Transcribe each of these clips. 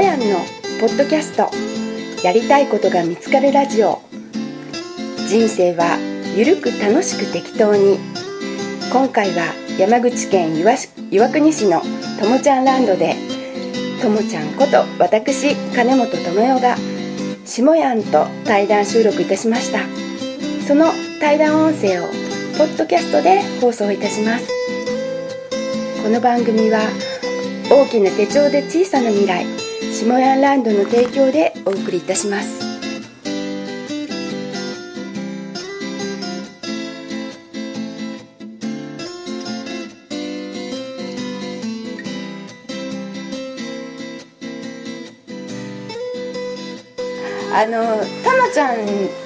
やんのポッドキャストやりたいことが見つかるラジオ人生はゆるく楽しく適当に今回は山口県岩岩国市のともちゃんランドでともちゃんこと私金本智代が下やんと対談収録いたしましたその対談音声をポッドキャストで放送いたしますこの番組は大きな手帳で小さな未来下ヤンランドの提供でお送りいたします。あのたまちゃん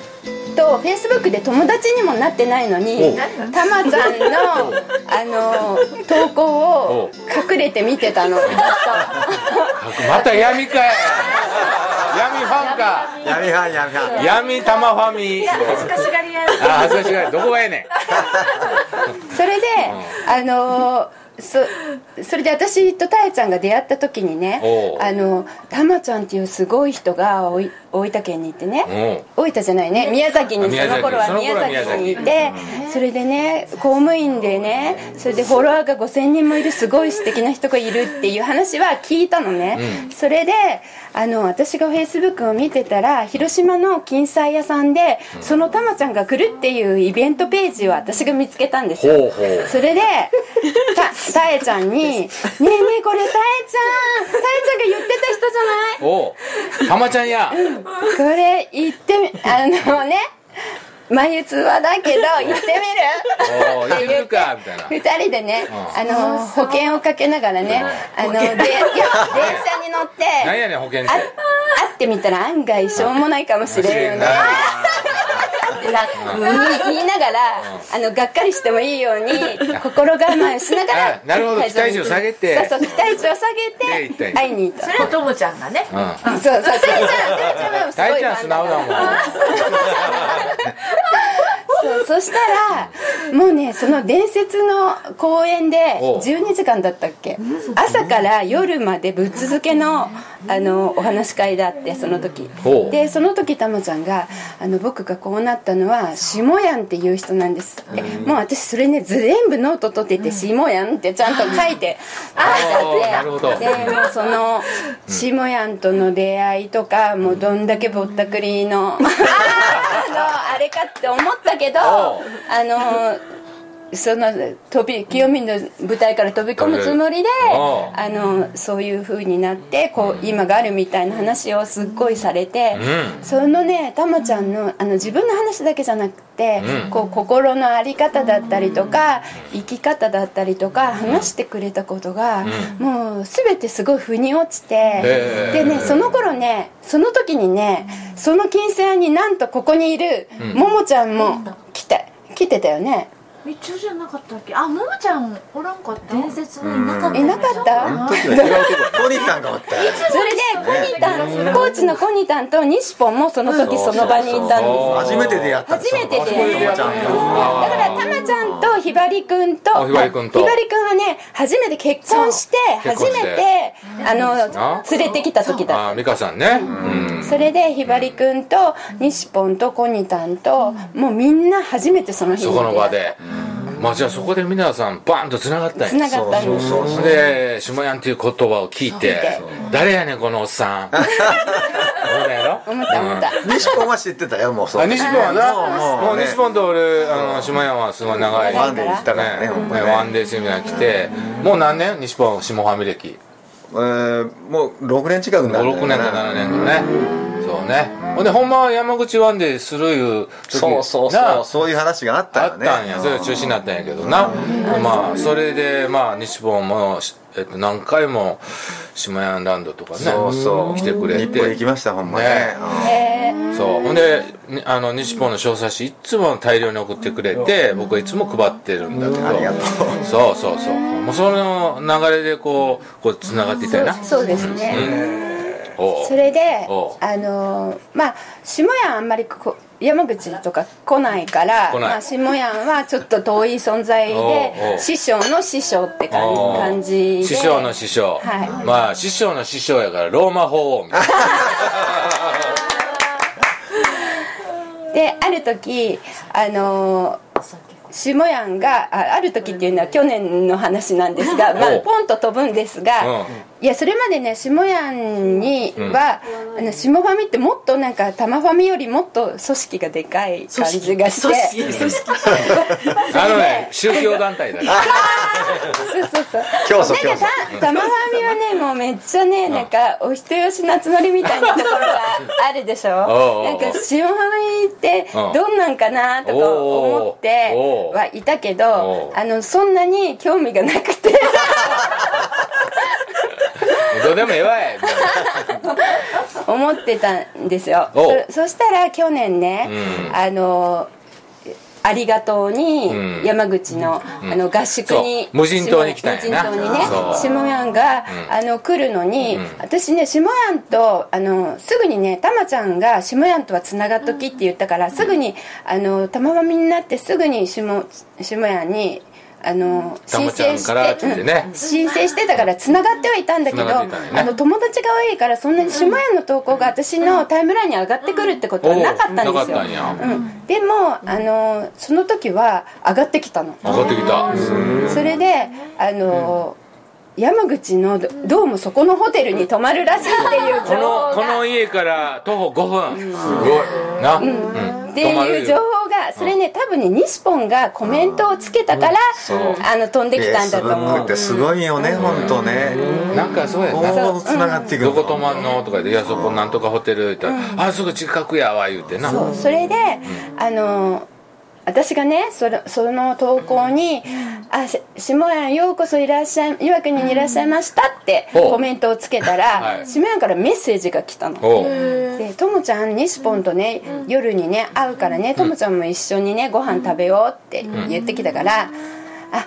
とフェイスブックで友達にもなってないのにたまちゃんのあの投稿を隠れて見てたの。また闇かい。闇ファンか。闇ファン闇ファン。闇玉ファミ。恥ずかしがり屋。あ恥ずかしがり。どこがええねん。それで、あのそそれで私とたえちゃんが出会った時にねあのたまちゃんっていうすごい人がおい大分県にいてね大分じゃないね宮崎にその頃は宮崎にいてそれでね公務員でねそれでフォロワーが5000人もいるすごい素敵な人がいるっていう話は聞いたのね、それであの私がフェイスブックを見てたら広島の金彩屋さんで、そのたまちゃんが来るっていうイベントページを私が見つけたんですよ。それで たたえちゃんに「ねえねえこれたえちゃんたえちゃんが言ってた人じゃない？おう玉ちゃんや。これ言ってみあのね眉唾だけど言っておう言ってみるかみたいな。二人でね、うん。あの保険をかけながらね、あのでいや電車に乗って何やねん保険あ証会ってみたら案外しょうもないかもしれんよね言い言いながら、あのがっかりしてもいいように心構えしながらあなるほど。期待値を下げて。そうそう期待値を下げて会いに行った。それはともちゃんがね。うん。そうそう。たえちゃんたえちゃんはすごい大ちゃん素直だもんそうそしたらもうねその伝説の公演でおう。12時間だったっけ？朝から夜までぶっ続けのあのお話し会だってその時。でその時たまちゃんがあの「僕がこうなったのは下やんっていう人なんです」って。もう私それね全部ノート取ってて「下やん」ってちゃんと書いて おーなるほど。あってでもうその下やんとの出会いとかもうどんだけぼったくりの あのあれかって思ったけどあのその飛び清美の舞台から飛び込むつもりであのそういう風になってこう今があるみたいな話をすっごいされて、うそのねたまちゃんのあの自分の話だけじゃなくて、うん。こう心の在り方だったりとか生き方だったりとか話してくれたことが、もう全てすごい腑に落ちて、でねその頃ねその時にねその金星になんとここにいるももちゃんも来て来てたよねみちおじゃなかったっけ？あももちゃんおらんかった？伝説にいなかった。いなかった？あの時は違うとこトニタンがおった。よそれでコニタンコーチのコニタンと西ポンもその時その場にいたんです。よ初めて出会った初めてでだからたまちゃんとひばりくんとあひばりくんはね初めて結婚して初めてああの連れてきた時だった。あ美香さんね。うん。それでひばりくんと西ポンとコニタンともうみんな初めてその日にそこの場でまあじゃあそこで皆さんバンとつながったんつなやがったんですそうそうで下やんっていう言葉を聞いて誰やねんこのおっさん 思ったやろ？思った思った。西ポンは知ってたよもうそう。あ西本はな。もうもうね。もう西本と俺あの下山はすごい長い。ワンデー来たからねワンデーセミナー来て。もう何年？西本下ファミ歴。えーもう6年近くなる56年か7年かねそうね。ほんでほんまは山口ワンデーするいう時そうそうそなう。そういう話があったあよね。ったんや。それが中止になったんやけどな。まあそれでまあ西本も、えっと、何回も島屋ランドとかねそうそう。来てくれて。日本行きましたほんまね。そう。ほんでにあの西本の小冊子いつも大量に送ってくれて僕はいつも配ってるんだけど。ありがとう。そうそうそう。もうその流れでこうこうつながっていったよな。そうですねそれであのーまあ下屋あんまりこ山口とか来ないからまあ、下屋はちょっと遠い存在でう師匠の師匠って感じで。師匠の師匠、はい。まあ師匠の師匠やからローマ法王みたいな。である時あの下屋があある時っていうのは去年の話なんですが、まあお、ポンと飛ぶんですが、うんいやそれまでね下屋には、あの下ファミってもっとなんか玉ファミよりもっと組織がでかい感じがして。組織組織。あのね宗教団体だから。そうそうそう。競争競なんか争た玉ファミはねもうめっちゃねなんかお人よしの集まりみたいなところがあるでしょ？なんか下ファミってうん。どんなんかなとか思ってはいたけおどう。あのそんなに興味がなくてどうでもええわい。思ってたんですよ。そそしたら去年ねうん。あのありがとうにうん。山口の,、あの合宿に無人島に来たんやな。無人島にね下やん。が、あの来るのに、私ね下やんとあのすぐにねたまちゃんが下やんとはつながっときって言ったから、すぐにあの玉まみになってすぐに下下やんにあのたまちゃんからってね。うん申請してたからつながってはいたんだけど、ね。あの友達が多いからそんなに下屋の投稿が私のタイムラインに上がってくるってことはなかったんですよ、おうん。やうん、でもあのその時は上がってきたの。上がってきた。それであの、山口のどどうもそこのホテルに泊まるらしいっていうこ情報が。のこの家から徒歩5分。すごい。な。うん。っていう情報がそれね多分ね西ポンがコメントをつけたから、あの飛んできたんだと思う。ってすごいよね本当ね。なんかそうやな。つながっていくどこ泊まんのとかで「いやそこなんとかホテル」言ったら「あすぐ近くやわ」言うてな。そうそれで、あの私がねそのその投稿に「あし下屋ようこそいらっしゃい岩国にいらっしゃいました」っておコメントをつけたら、はい。下屋からメッセージが来たの。でともちゃん西ポンとね、夜にね会うからねともちゃんも一緒にねご飯食べようって言ってきたから、あ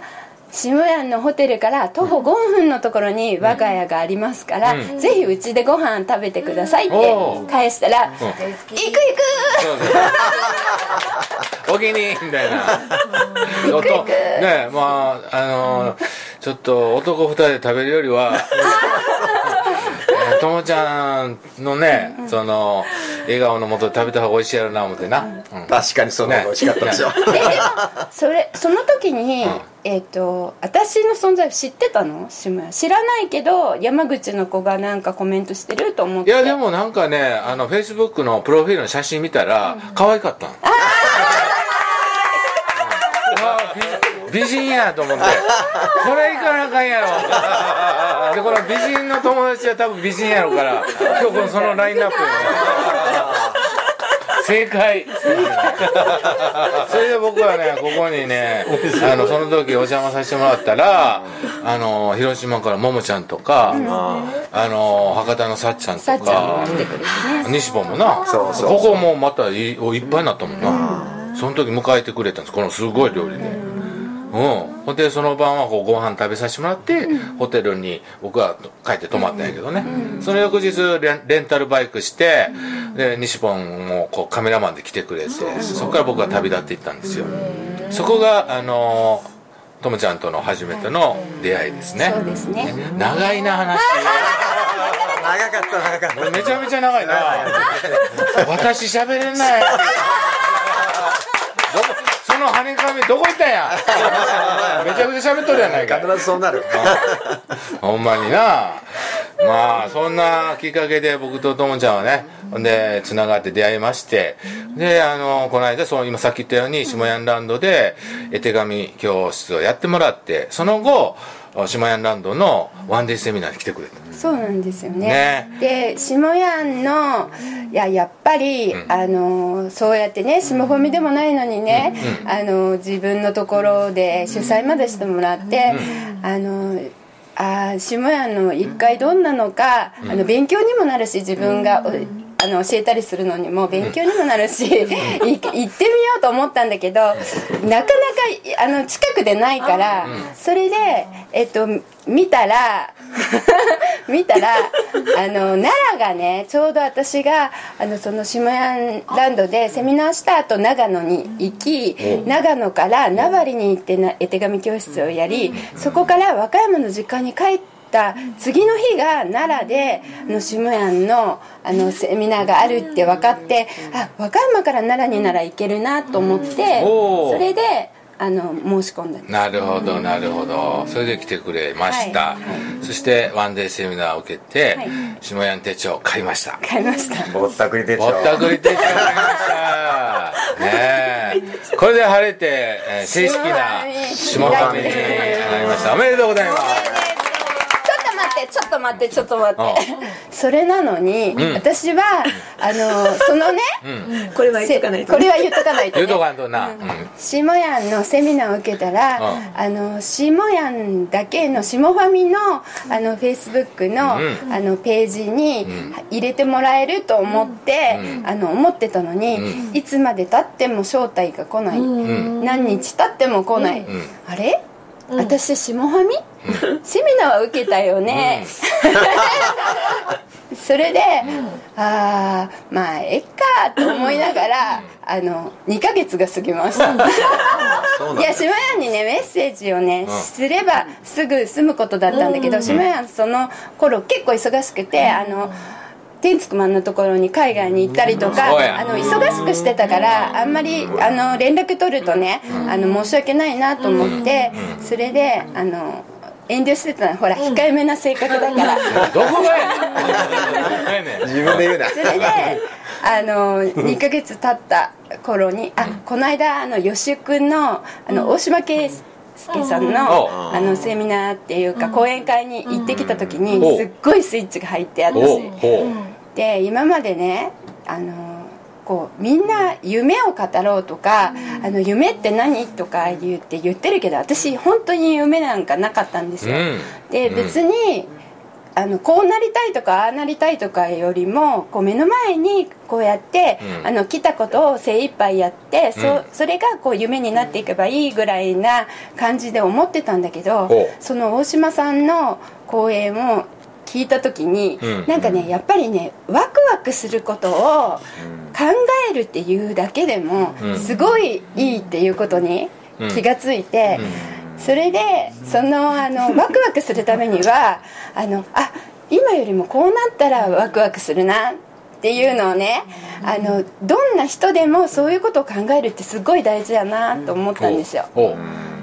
下屋のホテルから徒歩5分のところに我が家がありますから、うん。ぜひうちでご飯食べてくださいって返したら「ん。行く行く!」お気にみたいな。ねまああのちょっと男二人で食べるよりはえーともちゃんのねその笑顔のもとで食べた方が美味しいやろな思ってな、うん。確かにその方が美味しかったでしょ。えでもそれその時に、ん。えっ、と私の存在知ってたの？知らないけど山口の子がなんかコメントしてると思って。いやでもなんかねあのフェイスブックのプロフィールの写真見たら可愛かったの。あ美美人やと思って。これいかなあかんやろ。でこの美人の友達は多分美人やろから今日このそのラインナップ。よね正解。それで僕はねここにねあのその時お邪魔させてもらったらあの広島からももちゃんとか、あの博多のさっちゃんとか西本もな。そうそうここもまたいいおいっぱいになったもんな、その時迎えてくれたんです。このすごい料理でうん、ほんでその晩はこうご飯食べさせてもらって、ホテルに僕は帰って泊まったんやけどね、その翌日レンレンタルバイクして、で西本もこうカメラマンで来てくれてそこから僕は旅立っていったんですよ、そこがあのともちゃんとの初めての出会いですね、そうですね。長いな話。長かった長かった。めちゃめちゃ長いな。私喋れない。ど こその跳ね紙どこ行ったんや？めちゃくちゃ喋っとるやないか。い必ずそうなる。ほんまにな。まあそんなきっかけで僕とともちゃんはねでつながって出会いまして。であのこの間そう今さっき言ったように下ヤンランドで絵手紙教室をやってもらってその後下ヤンランドのワンデーセミナーに来てくれた。そうなんですよね。ね。で下屋のいややっぱり、あのそうやってね下込みでもないのにね、あの自分のところで主催までしてもらって、あのあー下屋の一回どんなのか、あの勉強にもなるし自分が、おあの教えたりするのにも勉強にもなるしい行ってみようと思ったんだけどなかなかあの近くでないから、それで、えっと、見たら 見たらあの奈良がねちょうど私があのその下屋ランドでセミナーした後長野に行き長野から名張に行ってな絵手紙教室をやりそこから和歌山の実家に帰った次の日が奈良であの下屋のあのセミナーがあるって分かってあ和歌山から奈良になら行けるなと思ってそれであの申し込んだなるほどなるほど。それで来てくれました、はい。そしてワンデーセミナーを受けて、はい。下屋手帳を買いました。買いました。ぼったくり手帳。ぼったくり手帳買いました。ねえ。これで晴れて、えー正式な下下上になりました。おめでとうございますってちょっと待ってちょっと待って。うそれなのに、ん。私はあのそのね、これは言っとかないとこれは言っとかないと、ね言うと、かんとな、うん。下やんのセミナーを受けたら、うあの下やんだけの下ファミのあのフェイスブックの,、うあのページに入れてもらえると思って、あの思ってたのに、いつまでたっても招待が来ない、何日経っても来ない、ん。あれ、私下ファミ、セミナーは受けたよね、それで、ああまあえっかと思いながらあの2ヶ月が過ぎました。いや島屋にねメッセージをね、ん。すればすぐ済むことだったんだけど、島屋その頃結構忙しくて、あの天竺マンのところに海外に行ったりとか、あの忙しくしてたからあんまりあの連絡取るとね、あの申し訳ないなと思って、それであの遠慮してたの。ほら控えめな性格だから。どこがやね 自分で言うな。それであの2ヶ月経った頃にあこの間あの吉井君のあの大島圭介さんのうんあのセミナーっていうか講演会に行ってきた時にうん。すっごいスイッチが入ってお私ほで今までねあのこうみんな夢を語ろうとか「あの夢って何?」とか言って言ってるけど私本当に夢なんかなかったんですよ、うん。で別にあのこうなりたいとかああなりたいとかよりもこう目の前にこうやって、うん。あの来たことを精一杯やって、うん。そそれがこう夢になっていけばいいぐらいな感じで思ってたんだけどその大島さんの講演を聞いた時に、うん。なんかねやっぱりねワクワクすることを考えるっていうだけでもうん。すごいいいっていうことに気がついて。それでそのあのワクワクするためにはあのあ今よりもこうなったらワクワクするなっていうのをねあのどんな人でもそういうことを考えるってすごい大事だなと思ったんですよ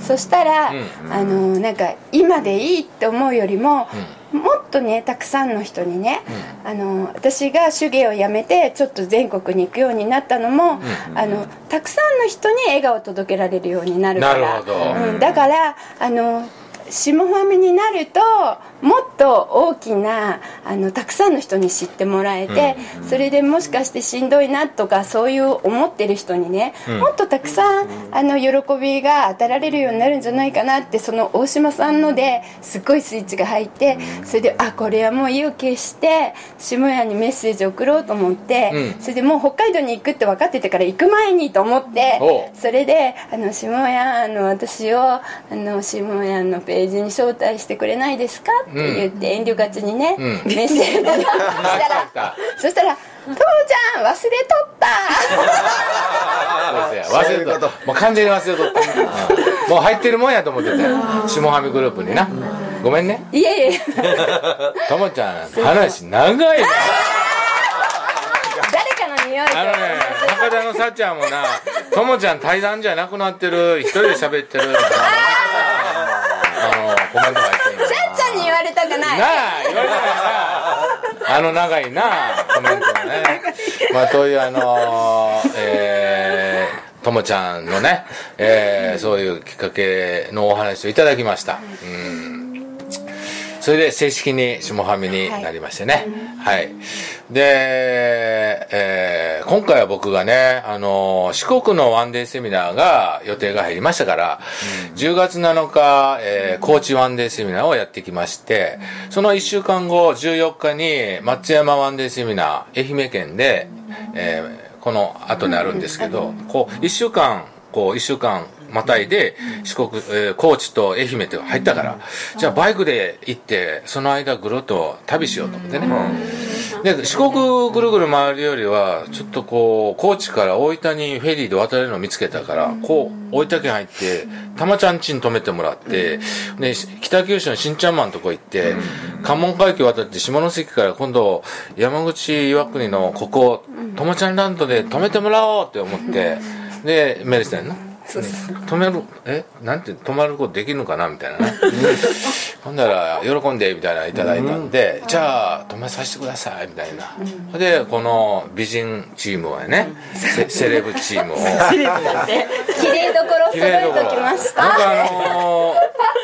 そしたら、うん。あのなんか今でいいって思うよりも、もっとねたくさんの人にね、あの私が手芸をやめてちょっと全国に行くようになったのも、あのたくさんの人に笑顔を届けられるようになるから。なるほど。うん、だからあの下ファミになるともっと大きなあのたくさんの人に知ってもらえて、それでもしかしてしんどいなとかそういう思ってる人にね、もっとたくさんあの喜びが与えられるようになるんじゃないかなってその大島さんのですっごいスイッチが入ってそれであこれはもう意を決して下屋にメッセージを送ろうと思って、うん。それでもう北海道に行くって分かっててから行く前にと思ってそれであの下屋の私をあの下屋のページに招待してくれないですか？って言って遠慮がちにね、うん。メッセージをしたら そしたら「ともちゃん忘れとった!忘れとった。もう完全に忘れとった、うんもう入ってるもんやと思ってたよ。下はみグループにな。ごめんね」いえいえ。ともちゃん話長いな。誰かの匂いとあのね博多のさっちゃんもなともちゃん対談じゃなくなってる。一人で喋ってる コメントが入ってるさっちゃんに言われたくない。なあ言われたからなあの長いなコメントがね。まあというあのえーともちゃんのね、えーそういうきっかけのお話をいただきました。うんそれで正式に下はみになりましてね。はい、で、えー今回は僕がね、あの四国のワンデーセミナーが予定が入りましたから、10月7日、えー高知ワンデーセミナーをやってきまして、その1週間後、14日に松山ワンデーセミナー、愛媛県で、えーこの後にあるんですけど、こう、1週間、こう、1週間、またいで四国、えー高知と愛媛って入ったから、じゃあバイクで行ってその間ぐるっと旅しようと思ってね、で四国ぐるぐる回るよりはちょっとこう高知から大分にフェリーで渡れるのを見つけたから、こう大分県入って玉ちゃん家に泊めてもらって、で北九州の新ちゃんマンのとこ行って、関門海峡渡って下関から今度山口岩国のここ玉ちゃんランドで泊めてもらおうって思って、でメールしたんやな止めるえ？なんて止まることできるのかな？みたいなね。ほんなら喜んでみたいなのいただいたんで、じゃあ止めさせてくださいみたいな、でこの美人チームはね、セセレブチームを。綺麗どころ揃えときました。なんかあのー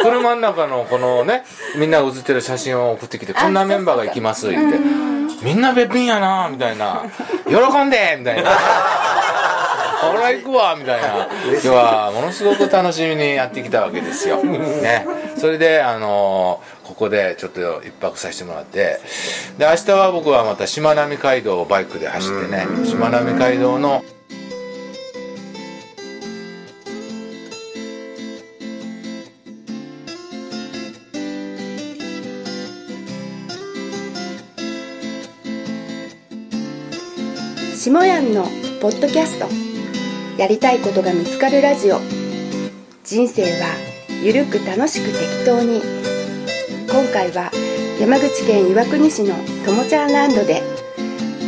車の中のこのねみんなが写ってる写真を送ってきてこんなメンバーが行きます言って。みんなべっぴんやなみたいな。喜んでみたいなほら行くわみたいな。今日はものすごく楽しみにやってきたわけですよ。ね。それであのーここでちょっと一泊させてもらって。で明日は僕はまたしまなみ海道をバイクで走ってねしまなみ海道の下やんのポッドキャスト。やりたいことが見つかるラジオ。人生はゆるく楽しく適当に。今回は山口県岩国市のともちゃんランドで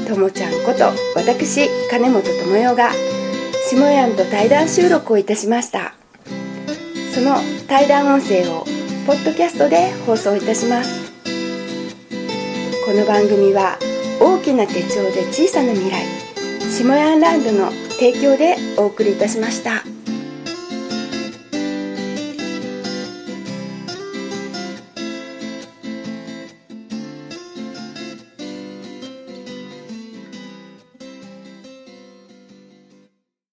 ともちゃんこと私金本智代が下やんと対談収録をいたしました。その対談音声をポッドキャストで放送いたします。この番組は大きな手帳で小さな未来下ヤンランドの提供でお送りいたしました。